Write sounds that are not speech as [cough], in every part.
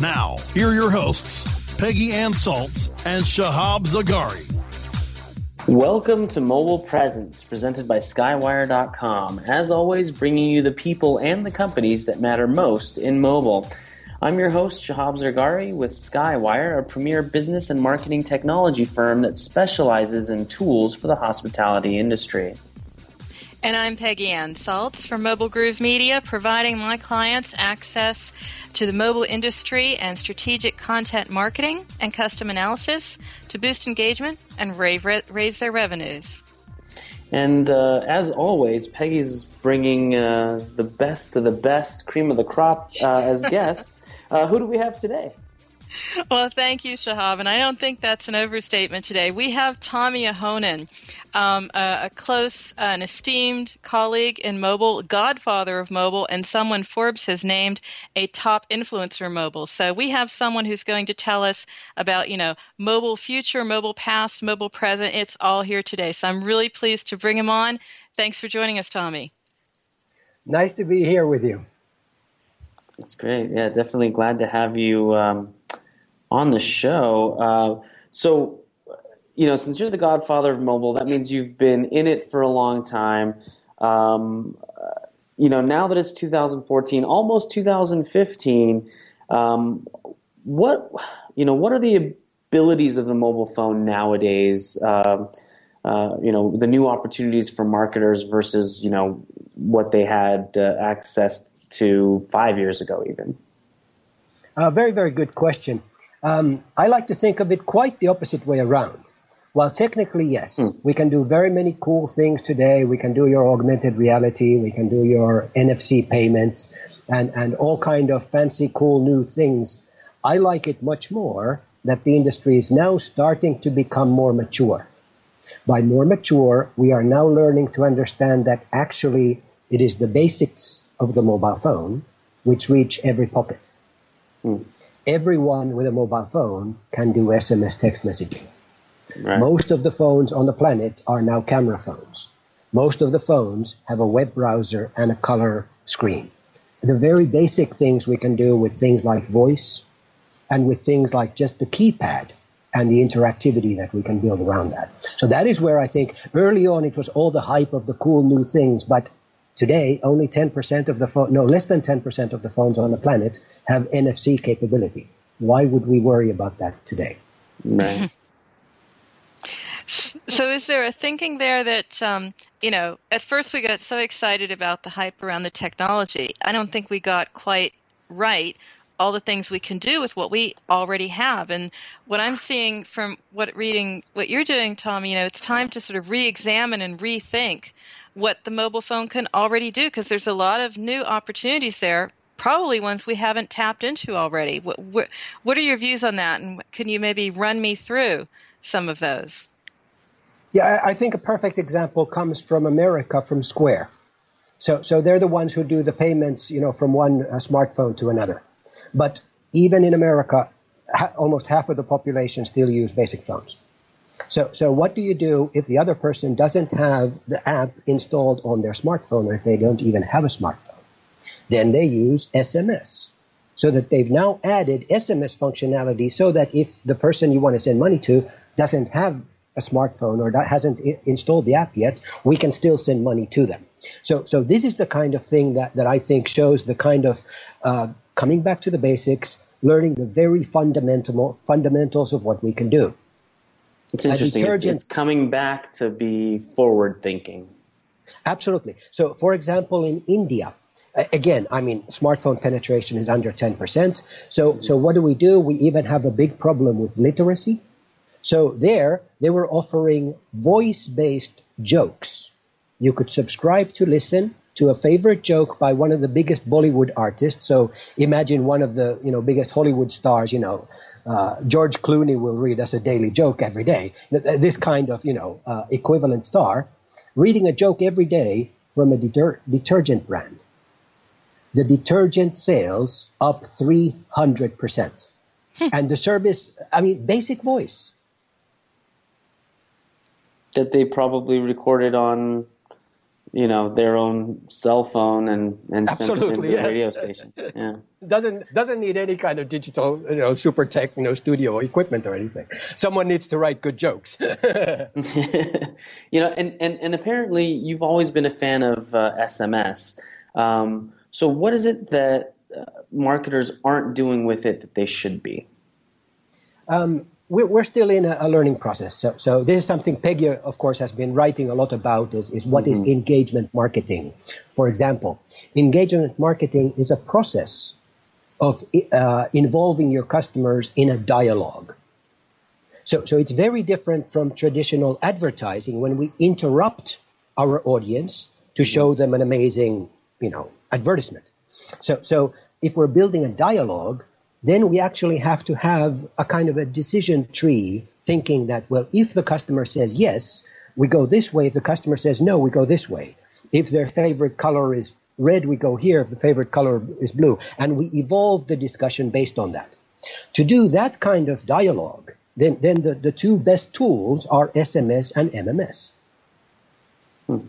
Now, here are your hosts, Peggy Anne and Shahab Zargari. Welcome to Mobile Presence, presented by Skywire.com. As always, bringing you the people and the companies that matter most in mobile. I'm your host, Shahab Zargari, with Skywire, a premier business and marketing technology firm that specializes in tools for the hospitality industry. And I'm Peggy Anne Salz from Mobile Groove Media, providing my clients access to the mobile industry and strategic content marketing and custom analysis to boost engagement and raise their revenues. And uh, as always, Peggy's bringing uh, the best of the best, cream of the crop uh, as [laughs] guests. Uh, who do we have today? Well, thank you, Shahab. And I don't think that's an overstatement today. We have Tomi Ahonen, um, a, a, close, uh, an esteemed colleague in mobile, godfather of mobile, and someone Forbes has named a top influencer mobile. So we have someone who's going to tell us about, you know, mobile future, mobile past, mobile present. It's all here today. So I'm really pleased to bring him on. Thanks for joining us, Tomi. Nice to be here with you. That's great. Yeah, definitely glad to have you um, on the show. Uh, so, you know, since you're the godfather of mobile, that means you've been in it for a long time. Um, uh, you know, now that it's 2014, almost 2015, um, what you know, what are the abilities of the mobile phone nowadays? Uh, uh, you know, the new opportunities for marketers versus you know what they had uh, access to five years ago, even. A very, very good question. Um, I like to think of it quite the opposite way around. While technically, yes, mm. we can do very many cool things today. We can do your augmented reality. We can do your NFC payments and, and all kind of fancy, cool new things. I like it much more that the industry is now starting to become more mature. By more mature, we are now learning to understand that actually it is the basics of the mobile phone which reach every pocket. Mm everyone with a mobile phone can do SMS text messaging. Right. Most of the phones on the planet are now camera phones. Most of the phones have a web browser and a color screen. The very basic things we can do with things like voice and with things like just the keypad and the interactivity that we can build around that. So that is where I think early on it was all the hype of the cool new things, but Today, only 10% of the phone, no, less than 10% of the phones on the planet have NFC capability. Why would we worry about that today? Right. [laughs] So, is there a thinking there that, um, you know, at first we got so excited about the hype around the technology. I don't think we got quite right all the things we can do with what we already have. And what I'm seeing from what reading what you're doing, Tom, you know, it's time to sort of re-examine and rethink what the mobile phone can already do because there's a lot of new opportunities there probably ones we haven't tapped into already what, what, what are your views on that and can you maybe run me through some of those yeah, I think a perfect example comes from America, from Square. So, so they're the ones who do the payments, you know, from one uh, smartphone to another. But even in America, ha- almost half of the population still use basic phones. So, so what do you do if the other person doesn't have the app installed on their smartphone, or if they don't even have a smartphone? Then they use SMS. So that they've now added SMS functionality so that if the person you want to send money to doesn't have a smartphone or that hasn't I- installed the app yet, we can still send money to them. So, so this is the kind of thing that, that I think shows the kind of uh, coming back to the basics, learning the very fundamental fundamentals of what we can do. It's interesting. It's, it's coming back to be forward thinking. Absolutely. So, for example, in India, again, I mean, smartphone penetration is under 10%. So, so what do we do? We even have a big problem with literacy. So there, they were offering voice-based jokes. You could subscribe to listen to a favorite joke by one of the biggest Bollywood artists. So imagine one of the you know biggest Hollywood stars. You know, uh, George Clooney will read us a daily joke every day. This kind of you know uh, equivalent star reading a joke every day from a deter- detergent brand. The detergent sales up three hundred percent, and the service. I mean, basic voice that they probably recorded on you know their own cell phone and and Absolutely, sent it into yes. the radio station. Yeah, doesn't doesn't need any kind of digital you know super tech you know studio equipment or anything. Someone needs to write good jokes. [laughs] [laughs] you know, and, and and apparently you've always been a fan of uh, SMS. Um, so what is it that uh, marketers aren't doing with it that they should be? Um, we're, we're still in a, a, learning process. So, so this is something Peggy, of course, has been writing a lot about is, is what mm-hmm. is engagement marketing. For example, engagement marketing is a process of uh, involving your customers in a dialogue. So, so it's very different from traditional advertising when we interrupt our audience to show mm-hmm. them an amazing, you know, advertisement. So, so if we're building a dialogue, then we actually have to have a kind of a decision tree thinking that, well, if the customer says yes, we go this way. If the customer says no, we go this way. If their favorite color is red, we go here. If the favorite color is blue. And we evolve the discussion based on that. To do that kind of dialogue, then, then the, the two best tools are SMS and MMS. Hmm.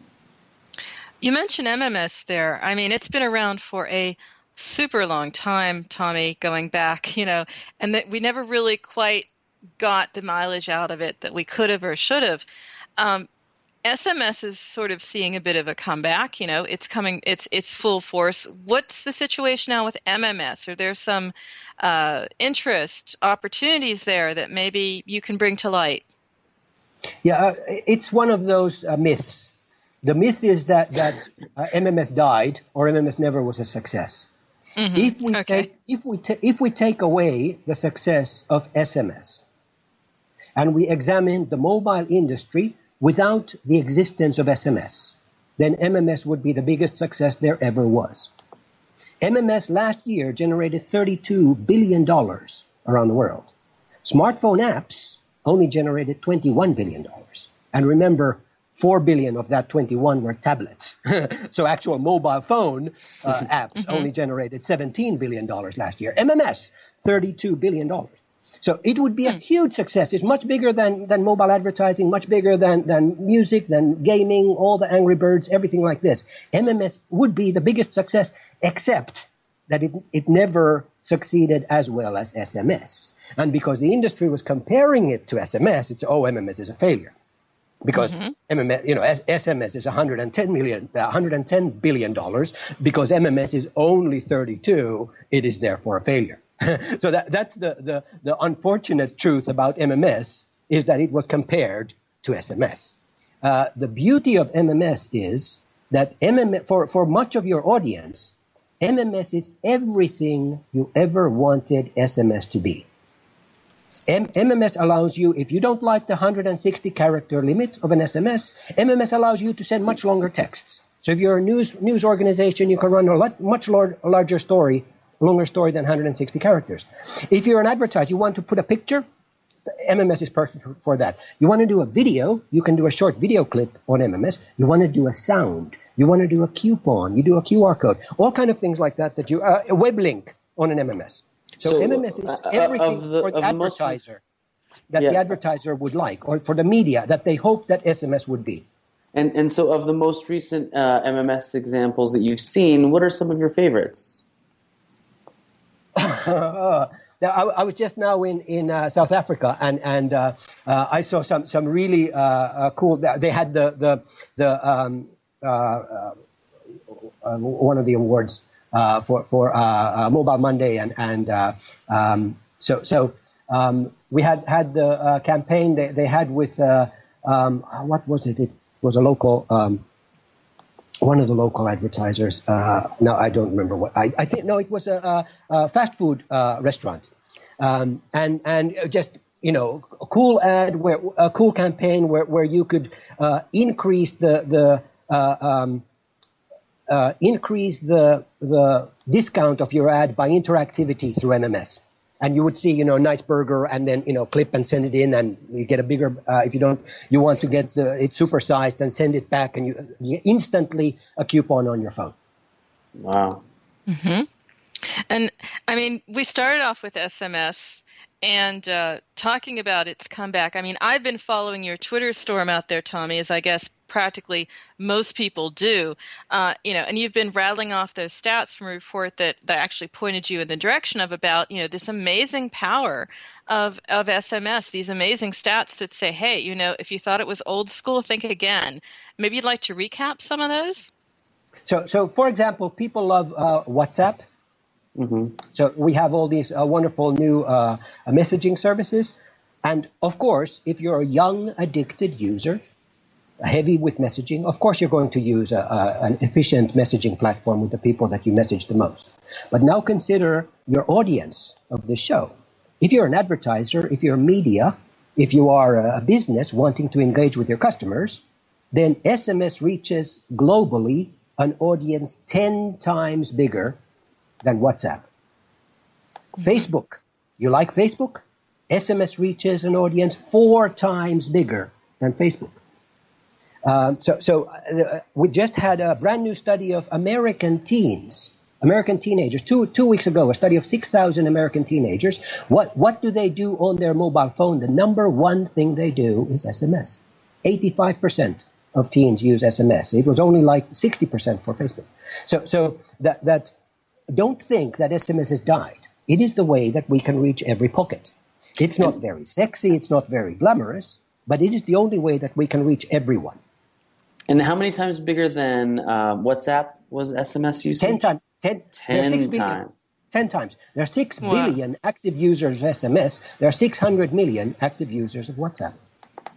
You mentioned MMS there. I mean, it's been around for a super long time, Tomi, going back, you know, and that we never really quite got the mileage out of it that we could have or should have. Um, SMS is sort of seeing a bit of a comeback. You know, it's coming, it's it's full force. What's the situation now with MMS? Are there some uh, interest opportunities there that maybe you can bring to light? Yeah, uh, it's one of those uh, myths. The myth is that that uh, MMS died or MMS never was a success. Mm-hmm. If we okay. take if we ta- if we take away the success of SMS and we examine the mobile industry without the existence of SMS, then MMS would be the biggest success there ever was. MMS last year generated 32 billion dollars around the world. Smartphone apps only generated 21 billion dollars. And remember, 4 billion of that 21 were tablets. [laughs] so actual mobile phone uh, [laughs] apps mm-hmm. only generated 17 billion dollars last year. MMS 32 billion dollars. So it would be a hmm. huge success. It's much bigger than, than mobile advertising, much bigger than, than music, than gaming, all the Angry Birds, everything like this. MMS would be the biggest success, except that it, it never succeeded as well as SMS. And because the industry was comparing it to SMS, it's, oh, MMS is a failure because mm-hmm. MMS, you know, SMS is 110 million, 110 billion dollars. Because MMS is only 32, it is therefore a failure. [laughs] so that, that's the, the, the unfortunate truth about MMS is that it was compared to SMS. Uh, the beauty of MMS is that MMS, for, for much of your audience, MMS is everything you ever wanted SMS to be. M- MMS allows you, if you don't like the 160 character limit of an SMS, MMS allows you to send much longer texts. So if you're a news news organization, you can run a lot, much lar- larger story, longer story than 160 characters. If you're an advertiser, you want to put a picture, MMS is perfect for that. You want to do a video, you can do a short video clip on MMS. You want to do a sound, you want to do a coupon, you do a QR code, all kind of things like that. That you uh, a web link on an MMS. So, So, MMS is uh, uh, everything the- for the the most- advertiser that the advertiser would like, or for the media that they hope that SMS would be. And and so of the most recent uh, MMS examples that you've seen, what are some of your favorites? Uh, [laughs] now, I, I was just now in in uh, South Africa, and and uh, uh, I saw some some really uh, uh, cool. They had the the the um, uh, uh, uh, one of the awards uh, for for uh, uh, Mobile Monday, and and uh, um, so so um, we had had the uh, campaign they, they had with um, what was it? It was a local. Um, one of the local advertisers. Uh, no, I don't remember what. I, I think no, it was a, a, fast food uh, restaurant, um, and and just you know, a cool ad where a cool campaign where where you could uh, increase the the um, uh, increase the the discount of your ad by interactivity through MMS. And you would see, you know, a nice burger, and then you know, clip and send it in, and you get a bigger. Uh, if you don't, you want to get the, it supersized and send it back, and you, you instantly a coupon on your phone. Wow. Mm-hmm. And I mean, we started off with SMS and uh, talking about its comeback. I mean, I've been following your Twitter storm out there, Tomi, as I guess practically most people do. Uh, you know, and you've been rattling off those stats from a report that, that actually pointed you in the direction of about you know this amazing power of of SMS. These amazing stats that say, hey, you know, if you thought it was old school, think again. Maybe you'd like to recap some of those. So, so for example, people love uh, WhatsApp. So we have all these uh, wonderful new uh, messaging services, and of course, if you're a young addicted user, heavy with messaging, of course you're going to use a, a, an efficient messaging platform with the people that you message the most. But now consider your audience of this show. If you're an advertiser, if you're media, if you are a business wanting to engage with your customers, then SMS reaches globally an audience 10 times bigger than WhatsApp. Facebook, you like Facebook? SMS reaches an audience four times bigger than Facebook. Um, so, so uh, we just had a brand new study of American teens, American teenagers. Two two weeks ago, a study of six thousand American teenagers. What what do they do on their mobile phone? The number one thing they do is SMS. Eighty five percent of teens use SMS. It was only like sixty percent for Facebook. So so that that don't think that SMS has died. It is the way that we can reach every pocket. It's not very sexy. It's not very glamorous, but it is the only way that we can reach everyone. And how many times bigger than uh, WhatsApp was SMS usage? Ten times. Ten, there are six Ten billion. times. Ten times. There are six Wow. billion active users of SMS. There are 600 million active users of WhatsApp.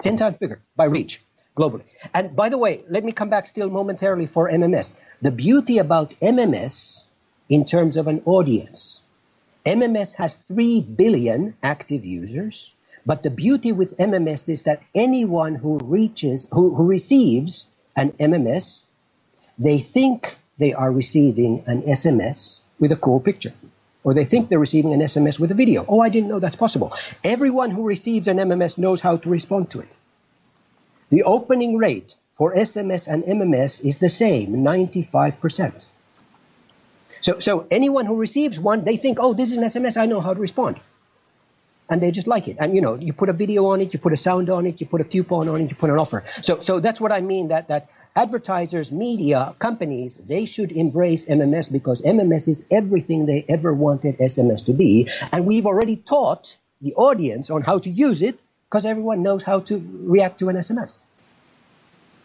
Ten times bigger by reach globally. And by the way, let me come back still momentarily for MMS. The beauty about MMS in terms of an audience, MMS has 3 billion active users. But the beauty with MMS is that anyone who reaches, who, who receives an MMS they think they are receiving an SMS with a cool picture. Or they think they're receiving an SMS with a video. Oh, I didn't know that's possible. Everyone who receives an MMS knows how to respond to it. The opening rate for SMS and MMS is the same, 95%. So, so anyone who receives one, they think, oh, this is an SMS, I know how to respond. And they just like it. And you know, you put a video on it, you put a sound on it, you put a coupon on it, you put an offer. So, so that's what I mean that, that advertisers, media, companies, they should embrace MMS because MMS is everything they ever wanted SMS to be. And we've already taught the audience on how to use it because everyone knows how to react to an SMS.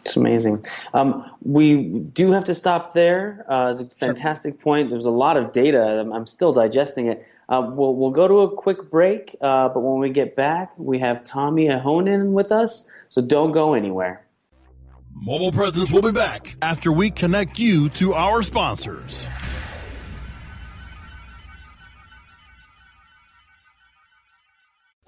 It's amazing. Um, we do have to stop there. Uh, it's a fantastic point. There's a lot of data. I'm, I'm still digesting it. Uh, we'll, we'll go to a quick break, uh, but when we get back, we have Tomi Ahonen with us, so don't go anywhere. Mobile Presence will be back after we connect you to our sponsors.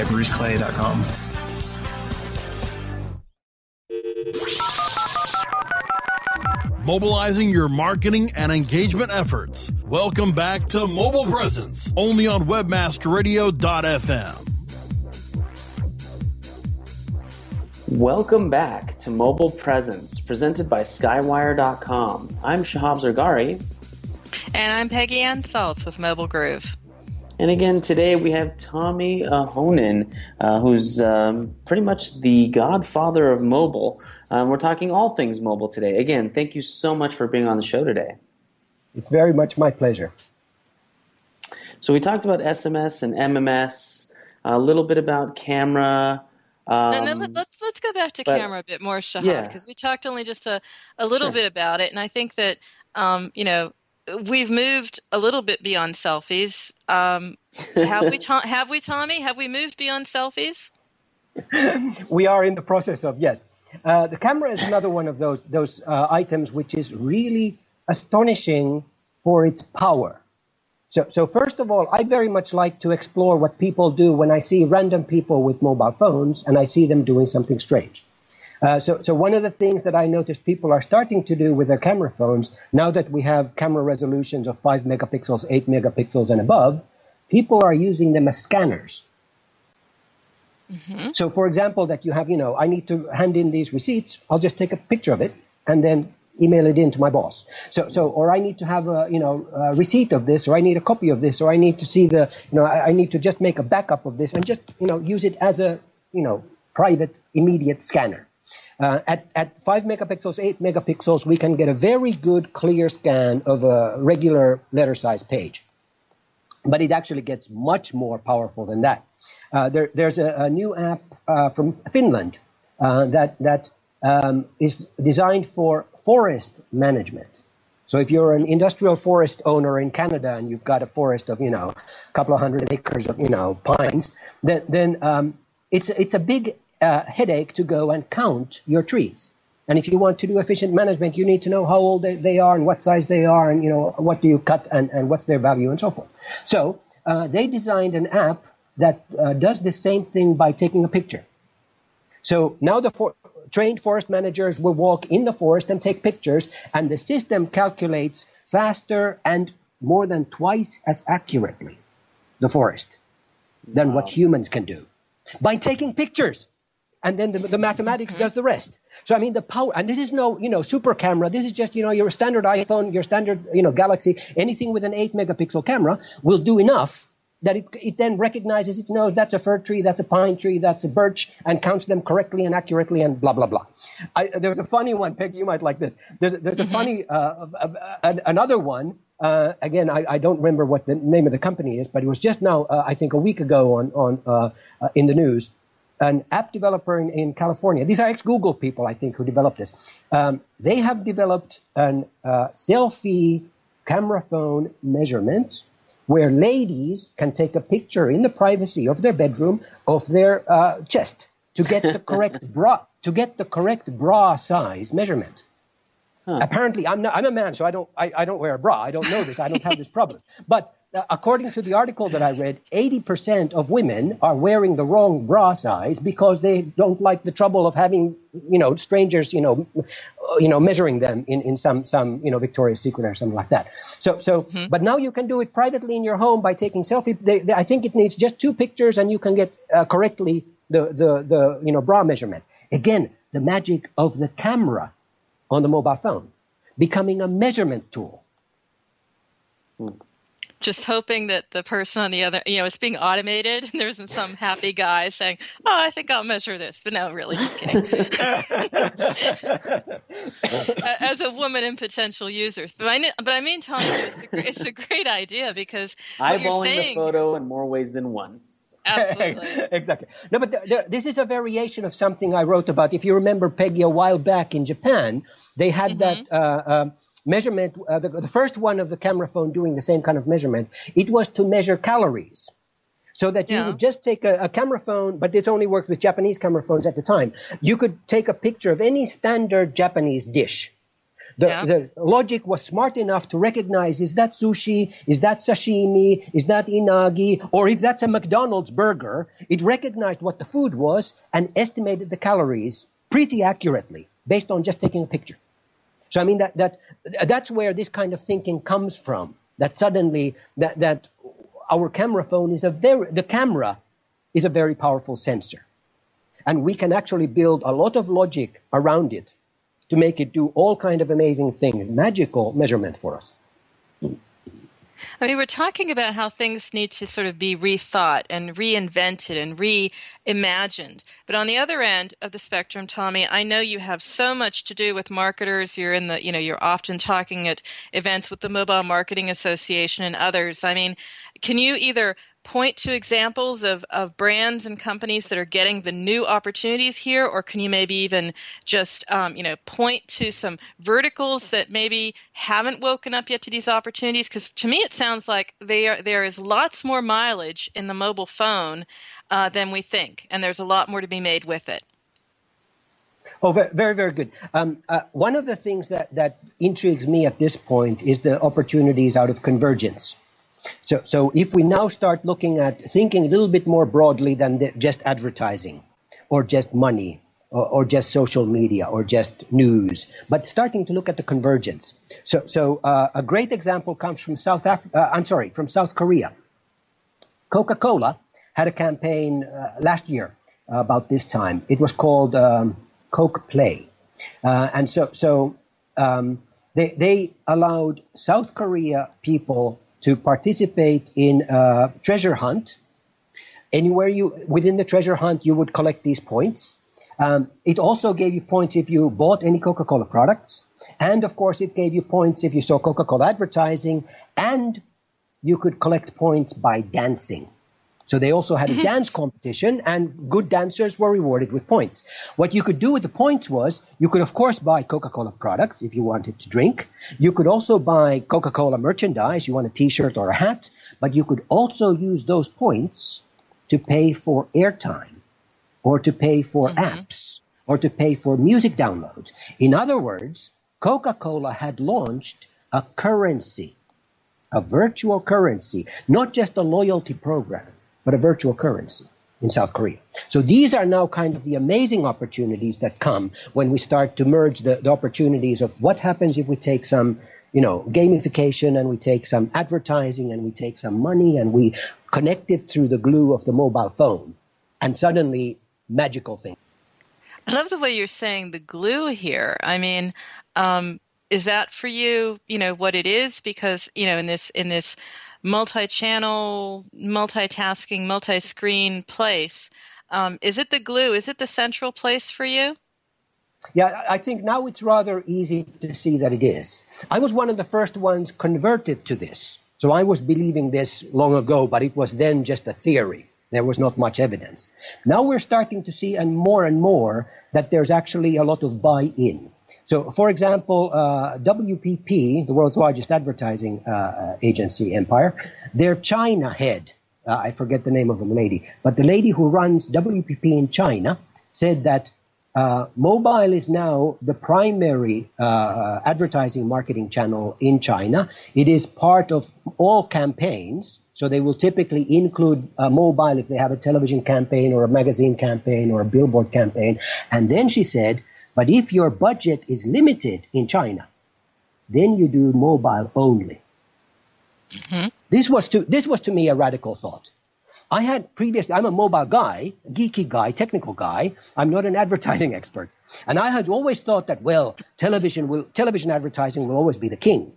at bruceclay.com. Mobilizing your marketing and engagement efforts. Welcome back to Mobile Presence, only on webmasterradio.fm. Welcome back to Mobile Presence, presented by Skywire.com. I'm Shahab Zargari. And I'm Peggy Anne Salz with Mobile Groove. And again, today we have Tomi Ahonen, uh, who's um, pretty much the godfather of mobile. Um, we're talking all things mobile today. Again, thank you so much for being on the show today. It's very much my pleasure. So we talked about SMS and MMS, a little bit about camera. Um, no, no, let, us let's, let's go back to but, camera a bit more, Shahab, yeah. because we talked only just a, a little Sure. bit about it, and I think that um, you know we've moved a little bit beyond selfies. Um, have we, [laughs] have we, Tomi? Have we moved beyond selfies? we are in the process of yes. Uh, the camera is another one of those those uh, items which is really astonishing for its power. So, so first of all, I very much like to explore what people do when I see random people with mobile phones and I see them doing something strange. Uh, so, so one of the things that I noticed people are starting to do with their camera phones now that we have camera resolutions of five megapixels, eight megapixels, and above, people are using them as scanners. So, for example, that you have, you know, I need to hand in these receipts. I'll just take a picture of it and then email it in to my boss. So, so, or I need to have a, you know, a receipt of this, or I need a copy of this, or I need to see the, you know, I, I need to just make a backup of this and just, you know, use it as a, you know, private immediate scanner. Uh, at, at 5 megapixels, 8 megapixels, we can get a very good clear scan of a regular letter size page. But it actually gets much more powerful than that. Uh, there, there's a, a new app uh, from Finland uh, that, that um, is designed for forest management. So if you're an industrial forest owner in Canada and you've got a forest of, you know, a couple of hundred acres of, you know, pines, then, then um, it's, it's a big uh, headache to go and count your trees. And if you want to do efficient management, you need to know how old they, are and what size they are and, you know, what do you cut and, and what's their value and so forth. So uh, they designed an app that uh, does the same thing by taking a picture. So now the for- trained forest managers will walk in the forest and take pictures, and the system calculates faster and more than twice as accurately the forest than what humans can do by taking pictures. And then the, the mathematics does the rest. So I mean the power, and this is no you know super camera. This is just you know your standard iPhone, your standard you know Galaxy. Anything with an eight megapixel camera will do enough that it, it then recognizes it knows that's a fir tree, that's a pine tree, that's a birch, and counts them correctly and accurately, and blah blah blah. I, there was a funny one, Peggy. You might like this. There's, there's a mm-hmm. funny uh, uh, another one. Uh, again, I, I, don't remember what the name of the company is, but it was just now, uh, I think, a week ago on on uh, uh, in the news. An app developer in, in, California. These are ex-Google people, I think, who developed this. Um, they have developed a selfie camera phone measurement where ladies can take a picture in the privacy of their bedroom of their uh, chest to get the [laughs] correct bra to get the correct bra size measurement. Huh. Apparently, I'm not, I'm a man, so I don't I, I don't wear a bra. I don't know this. I don't have this problem. But uh, according to the article that I read, 80% of women are wearing the wrong bra size because they don't like the trouble of having, you know, strangers, you know, uh, you know, measuring them in, in some, some, you know, Victoria's Secret or something like that. So, so, mm-hmm. but now you can do it privately in your home by taking selfie. They, they, I think it needs just two pictures and you can get uh, correctly the, the, the, you know, bra measurement. Again, the magic of the camera on the mobile phone becoming a measurement tool. Hmm just hoping that the person on the other, you know, it's being automated [laughs] and there isn't some happy guy saying, "Oh, I think I'll measure this," but no, really, just kidding. [laughs] As a woman and potential users, but I, but I mean, Tony, it's a, it's a great idea because eyeballing saying, the photo in more ways than one. Absolutely. [laughs] exactly. No, but the, the, this is a variation of something I wrote about. If you remember, Peggy, a while back in Japan, they had mm-hmm. that. Uh, uh, measurement, uh, the, the first one of the camera phone doing the same kind of measurement, it was to measure calories. So that you yeah. would just take a, a, camera phone, but this only worked with Japanese camera phones at the time. You could take a picture of any standard Japanese dish. The, yeah. the logic was smart enough to recognize is that sushi, is that sashimi, is that unagi, or if that's a McDonald's burger, it recognized what the food was and estimated the calories pretty accurately based on just taking a picture. So I mean that that that's where this kind of thinking comes from. That suddenly that that our camera phone is a very the camera is a very powerful sensor, and we can actually build a lot of logic around it to make it do all kind of amazing things, magical measurement for us. I mean, we're talking about how things need to sort of be rethought and reinvented and reimagined. But on the other end of the spectrum, Tomi, I know you have so much to do with marketers. You're in the, you know, you're often talking at events with the Mobile Marketing Association and others. I mean, can you either point to examples of, of brands and companies that are getting the new opportunities here, or can you maybe even just um, you know point to some verticals that maybe haven't woken up yet to these opportunities? Because to me, it sounds like are, there is lots more mileage in the mobile phone uh, than we think, and there's a lot more to be made with it. Oh, very, very good. Um, uh, one of the things that, that intrigues me at this point is the opportunities out of convergence. So, so if we now start looking at thinking a little bit more broadly than the, just advertising or just money or, or, just social media or just news, but starting to look at the convergence. So, so uh, a great example comes from South Af- uh, I'm sorry, from South Korea. Coca-Cola had a campaign uh, last year about this time. It was called um, Coke Play, uh, and so so um, they they allowed South Korea people to participate in a treasure hunt. Anywhere you within the treasure hunt, you would collect these points. Um, it also gave you points if you bought any Coca-Cola products, and of course, it gave you points if you saw Coca-Cola advertising, and you could collect points by dancing. So they also had a [laughs] dance competition, and good dancers were rewarded with points. What you could do with the points was you could, of course, buy Coca Cola products if you wanted to drink. You could also buy Coca Cola merchandise, you want a t shirt or a hat, but you could also use those points to pay for airtime or to pay for mm-hmm. apps or to pay for music downloads. In other words, Coca Cola had launched a currency, a virtual currency, not just a loyalty program but a virtual currency in South Korea. So these are now kind of the amazing opportunities that come when we start to merge the, the opportunities of what happens if we take some, you know, gamification and we take some advertising and we take some money and we connect it through the glue of the mobile phone and suddenly magical things. I love the way you're saying the glue here. I mean, um, is that for you, you know, what it is? Because, you know, in this, in this, multi-channel, multitasking, multi-screen place. Um, is it the glue? Is it the central place for you? Yeah, I think now it's rather easy to see that it is. I was one of the first ones converted to this. So I was believing this long ago, but it was then just a theory. There was not much evidence. Now we're starting to see and more and more that there's actually a lot of buy-in. So, for example, uh, WPP, the world's largest advertising uh, uh, agency empire, their China head, uh, I forget the name of the lady, but the lady who runs WPP in China said that uh, mobile is now the primary uh, advertising marketing channel in China. It is part of all campaigns. So they will typically include uh, mobile if they have a television campaign or a magazine campaign or a billboard campaign. And then she said, but if your budget is limited in China, then you do mobile only. Mm-hmm. This was to this was to me a radical thought. I had previously, I'm a mobile guy, geeky guy, technical guy. I'm not an advertising [laughs] expert. And I had always thought that, well, television will, television advertising will always be the king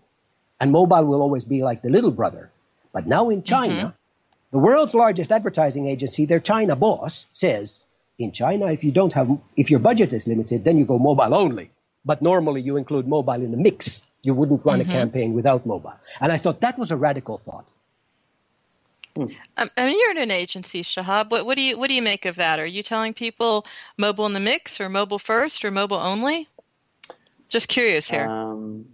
and mobile will always be like the little brother. But now in China, mm-hmm. the world's largest advertising agency, their China boss says, in China, if you don't have, if your budget is limited, then you go mobile only. But normally you include mobile in the mix. You wouldn't run mm-hmm. a campaign without mobile. And I thought that was a radical thought. Um, I mean, you're in an agency, Shahab. What, what, do you what do you make of that? Are you telling people mobile in the mix, or mobile first, or mobile only? Just curious here. Um,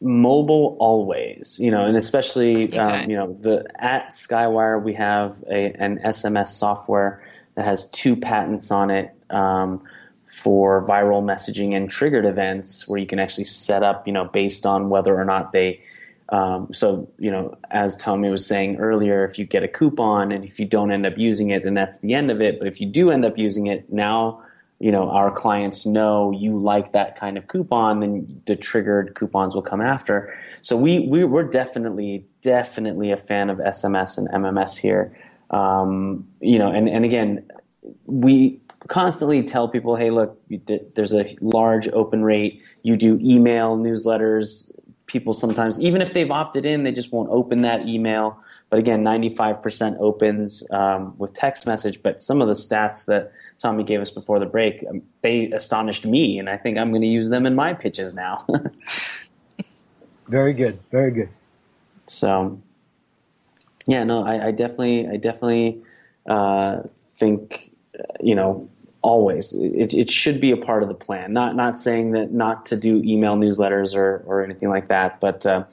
mobile always, you know, and especially um, okay. um, you know the at Skywire we have a, an SMS software that has two patents on it um, for viral messaging and triggered events, where you can actually set up, you know, based on whether or not they um, so, you know, as Tomi was saying earlier, if you get a coupon and if you don't end up using it, then that's the end of it. But if you do end up using it, now, you know, our clients know you like that kind of coupon, then the triggered coupons will come after. So we, we we're definitely, definitely a fan of SMS and MMS here. Um, you know, and, and again, we constantly tell people, hey, look, there's a large open rate. You do email newsletters people sometimes, even if they've opted in, they just won't open that email. But again, 95% opens um, with text message. But some of the stats that Tomi gave us before the break, um, they astonished me, and I think I'm going to use them in my pitches now. [laughs] very good, very good. So, yeah, no, I, I definitely, I definitely uh, think, you know, always it, it should be a part of the plan. Not not saying that not to do email newsletters or, or anything like that but uh,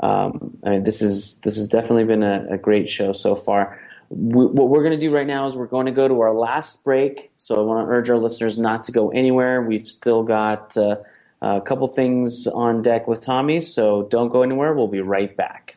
um, I mean, this is this has definitely been a, a great show so far. We, what we're going to do right now is we're going to go to our last break so i want to urge our listeners not to go anywhere. We've still got uh, a couple things on deck with tommy so don't go anywhere. We'll be right back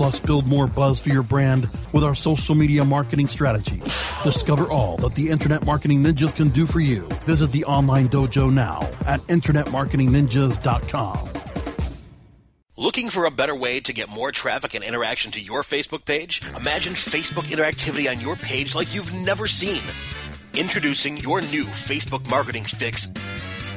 Plus, build more buzz for your brand with our social media marketing strategy. Discover all that the Internet Marketing Ninjas can do for you. Visit the online dojo now at InternetMarketingNinjas.com. Looking for a better way to get more traffic and interaction to your Facebook page? Imagine Facebook interactivity on your page like you've never seen. Introducing your new Facebook marketing fix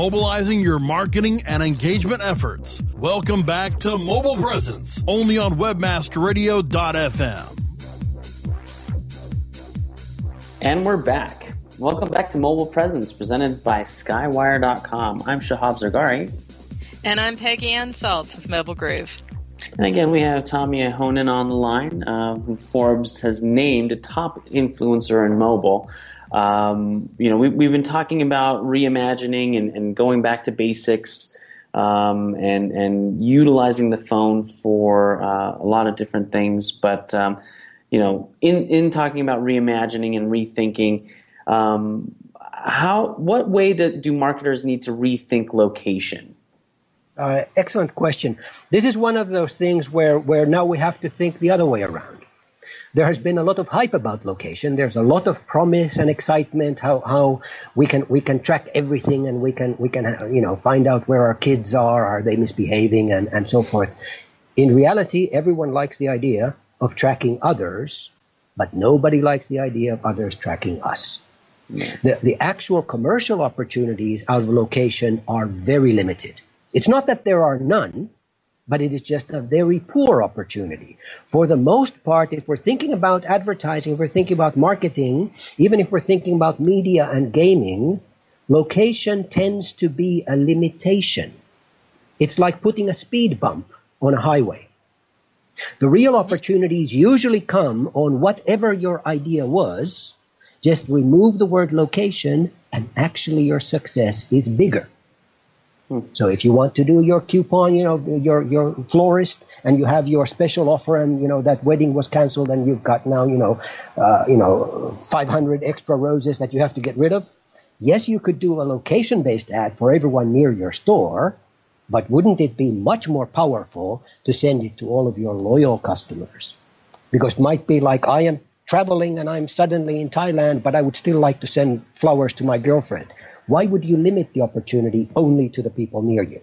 Mobilizing your marketing and engagement efforts. Welcome back to Mobile Presence, only on webmasterradio.fm. And we're back. Welcome back to Mobile Presence, presented by Skywire.com. I'm Shahab Zargari. And I'm Peggy Anne Salz with Mobile Groove. And again, we have Tomi Ahonen on the line, uh, who Forbes has named a top influencer in mobile. Um, you know, we, we've been talking about reimagining and, and going back to basics um, and and utilizing the phone for uh, a lot of different things. But um, you know, in in talking about reimagining and rethinking, um, how what way do, do marketers need to rethink location? Uh, excellent question. This is one of those things where, where now we have to think the other way around. There has been a lot of hype about location. There's a lot of promise and excitement how, how we can we can track everything and we can we can uh, you know find out where our kids are, are they misbehaving and, and so forth. In reality, everyone likes the idea of tracking others, but nobody likes the idea of others tracking us. The, the actual commercial opportunities out of location are very limited. It's not that there are none, but it is just a very poor opportunity. For the most part, if we're thinking about advertising, if we're thinking about marketing, even if we're thinking about media and gaming, location tends to be a limitation. It's like putting a speed bump on a highway. The real opportunities usually come on whatever your idea was. Just remove the word location and actually your success is bigger. So if you want to do your coupon, you know, your your florist, and you have your special offer, and you know that wedding was canceled, and you've got now, you know, uh, you know, 500 extra roses that you have to get rid of. Yes, you could do a location-based ad for everyone near your store, but wouldn't it be much more powerful to send it to all of your loyal customers? Because it might be like I am traveling and I'm suddenly in Thailand, but I would still like to send flowers to my girlfriend. Why would you limit the opportunity only to the people near you?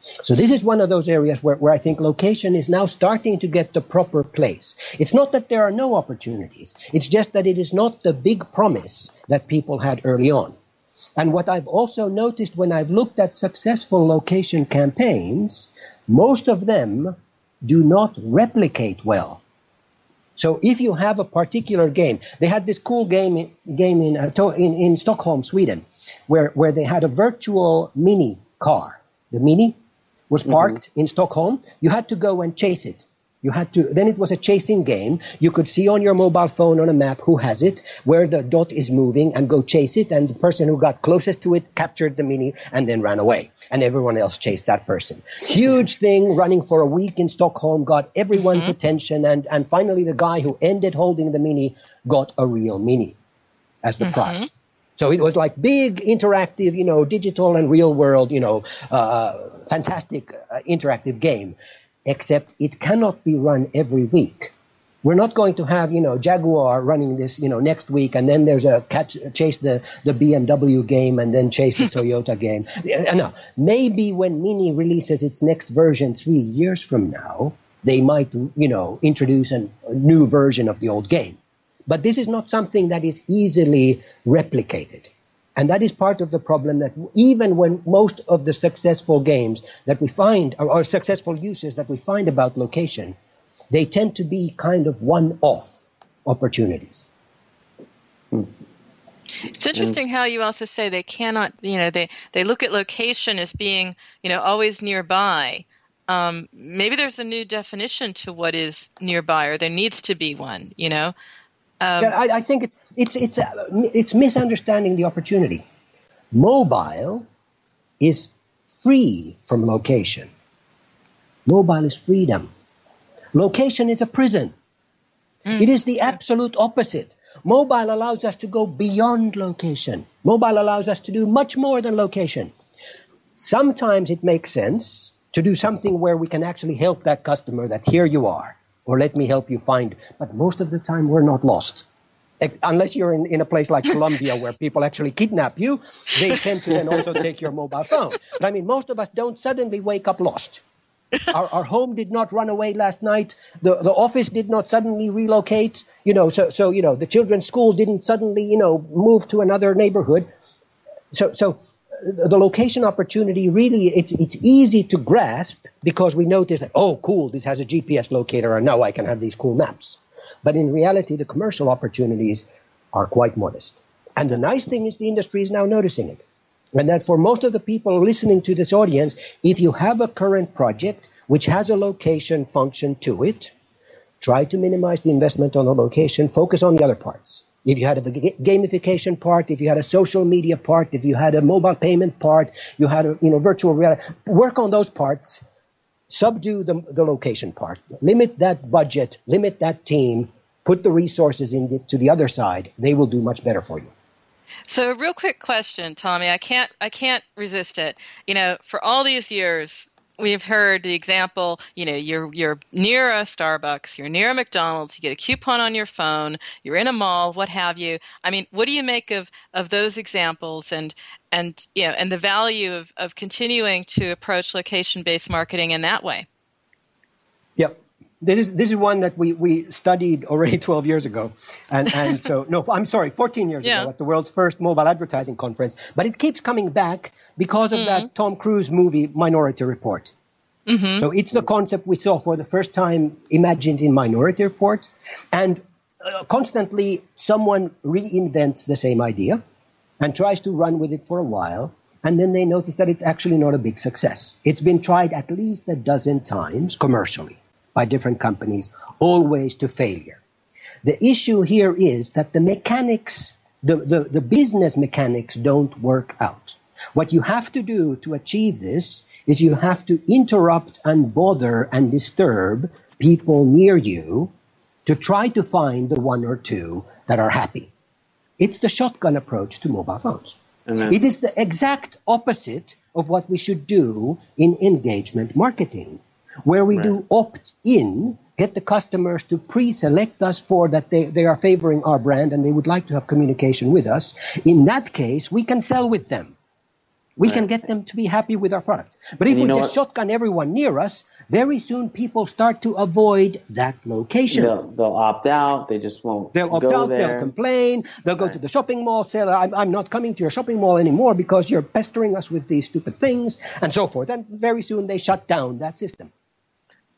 So this is one of those areas where, where I think location is now starting to get the proper place. It's not that there are no opportunities. It's just that it is not the big promise that people had early on. And what I've also noticed when I've looked at successful location campaigns, most of them do not replicate well. So if you have a particular game, they had this cool game game in uh, in, in Stockholm, Sweden, where where they had a virtual mini car. The mini was parked mm-hmm. in Stockholm. You had to go and chase it. You had to, then it was a chasing game. You could see on your mobile phone on a map who has it, where the dot is moving and go chase it. And the person who got closest to it captured the mini and then ran away. And everyone else chased that person. Huge thing running for a week in Stockholm got everyone's mm-hmm. attention. And, and finally the guy who ended holding the mini got a real mini as the mm-hmm. prize. So it was like big interactive, you know, digital and real world, you know, uh, fantastic uh, interactive game except it cannot be run every week. We're not going to have, you know, Jaguar running this, you know, next week, and then there's a catch, chase the, the BMW game, and then chase the [laughs] Toyota game. No, maybe when Mini releases its next version three years from now, they might, you know, introduce a new version of the old game. But this is not something that is easily replicated. And that is part of the problem that even when most of the successful games that we find, or, or successful uses that we find about location, they tend to be kind of one-off opportunities. It's interesting how you also say they cannot, you know, they, they look at location as being, you know, always nearby. Um, maybe there's a new definition to what is nearby, or there needs to be one, you know? Um, yeah, I, I, think it's it's it's uh, it's misunderstanding the opportunity. Mobile is free from location. Mobile is freedom. Location is a prison. Mm. It is the absolute opposite. Mobile allows us to go beyond location. Mobile allows us to do much more than location. Sometimes it makes sense to do something where we can actually help that customer that here you are, or let me help you find. But most of the time we're not lost. Unless you're in, in a place like Colombia where people actually kidnap you, they [laughs] tend to then also take your mobile phone. But I mean, most of us don't suddenly wake up lost. our, our home did not run away last night. The, the office did not suddenly relocate. You know, so, so, you know, the children's school didn't suddenly, you know, move to another neighborhood. So, so the location opportunity really, it's, it's easy to grasp because we notice that, oh, cool, this has a GPS locator and now I can have these cool maps. But in reality, the commercial opportunities are quite modest. And the nice thing is the industry is now noticing it. And that for most of the people listening to this audience, if you have a current project which has a location function to it, try to minimize the investment on the location, focus on the other parts. If you had a gamification part, if you had a social media part, if you had a mobile payment part, you had a you know virtual reality, work on those parts, subdue the, the location part, limit that budget, limit that team, put the resources in the, to the other side. They will do much better for you. So, a real quick question, Tomi. I can't, I can't resist it. You know, for all these years, we've heard the example. You know, you're you're near a Starbucks, you're near a McDonald's, you get a coupon on your phone, you're in a mall, what have you. I mean, what do you make of of those examples and and you know and the value of of continuing to approach location based marketing in that way? Yep. This is this is one that we, we studied already [laughs] 12 years ago, and and so [laughs] no, I'm sorry, 14 years Yeah. ago at the world's first mobile advertising conference. But it keeps coming back because of that Tom Cruise movie Minority Report. Mm-hmm. So it's the concept we saw for the first time imagined in Minority Report, and uh, constantly someone reinvents the same idea and tries to run with it for a while, and then they notice that it's actually not a big success. It's been tried at least a dozen times commercially by different companies, always to failure. The issue here is that the mechanics, the, the, the business mechanics don't work out. What you have to do to achieve this is you have to interrupt and bother and disturb people near you to try to find the one or two that are happy. It's the shotgun approach to mobile phones. It is the exact opposite of what we should do in engagement marketing, where we do opt in, get the customers to pre select us for that they, they are favoring our brand and they would like to have communication with us. In that case, we can sell with them. We can get them to be happy with our products. But if we just what? shotgun everyone near us, very soon people start to avoid that location. They'll, they'll opt out. They just won't They'll opt out, there. they'll complain, they'll go to the shopping mall, say, I'm, I'm not coming to your shopping mall anymore because you're pestering us with these stupid things, and so forth. And very soon they shut down that system.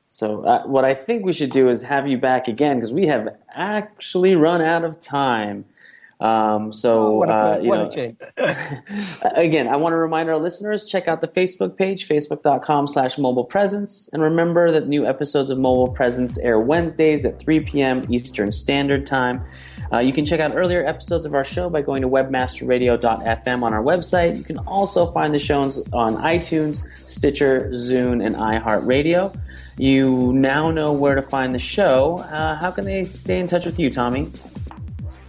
So uh, what I think we should do is have you back again because we have actually run out of time. Um, so Oh, what a- uh, you what know, [laughs] [laughs] again, I want to remind our listeners check out the Facebook page, facebook.com/slash mobile presence, and remember that new episodes of Mobile Presence air Wednesdays at 3 p.m. Eastern Standard Time. Uh, you can check out earlier episodes of our show by going to webmasterradio.fm on our website. You can also find the shows on iTunes, Stitcher, Zune, and iHeartRadio. You now know where to find the show. Uh, how can they stay in touch with you, Tomi?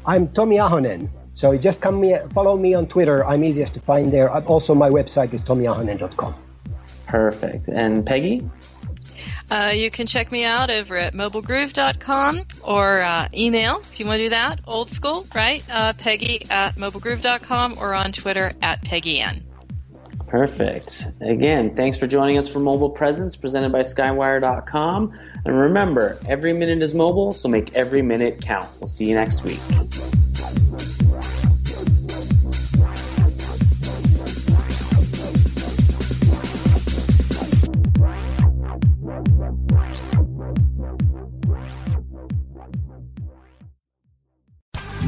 I'm Tomi Ahonen. So just come me, follow me on Twitter. I'm easiest to find there. Uh, Also, my website is tomiahonen.com. Perfect. And Peggy? Uh, you can check me out over at mobilegroove.com or uh, email if you want to do that. Old school, right? Uh, Peggy at mobilegroove.com or on Twitter at PeggyN. Perfect. Again, thanks for joining us for Mobile Presence presented by Skywire.com. And remember, every minute is mobile, so make every minute count. We'll see you next week.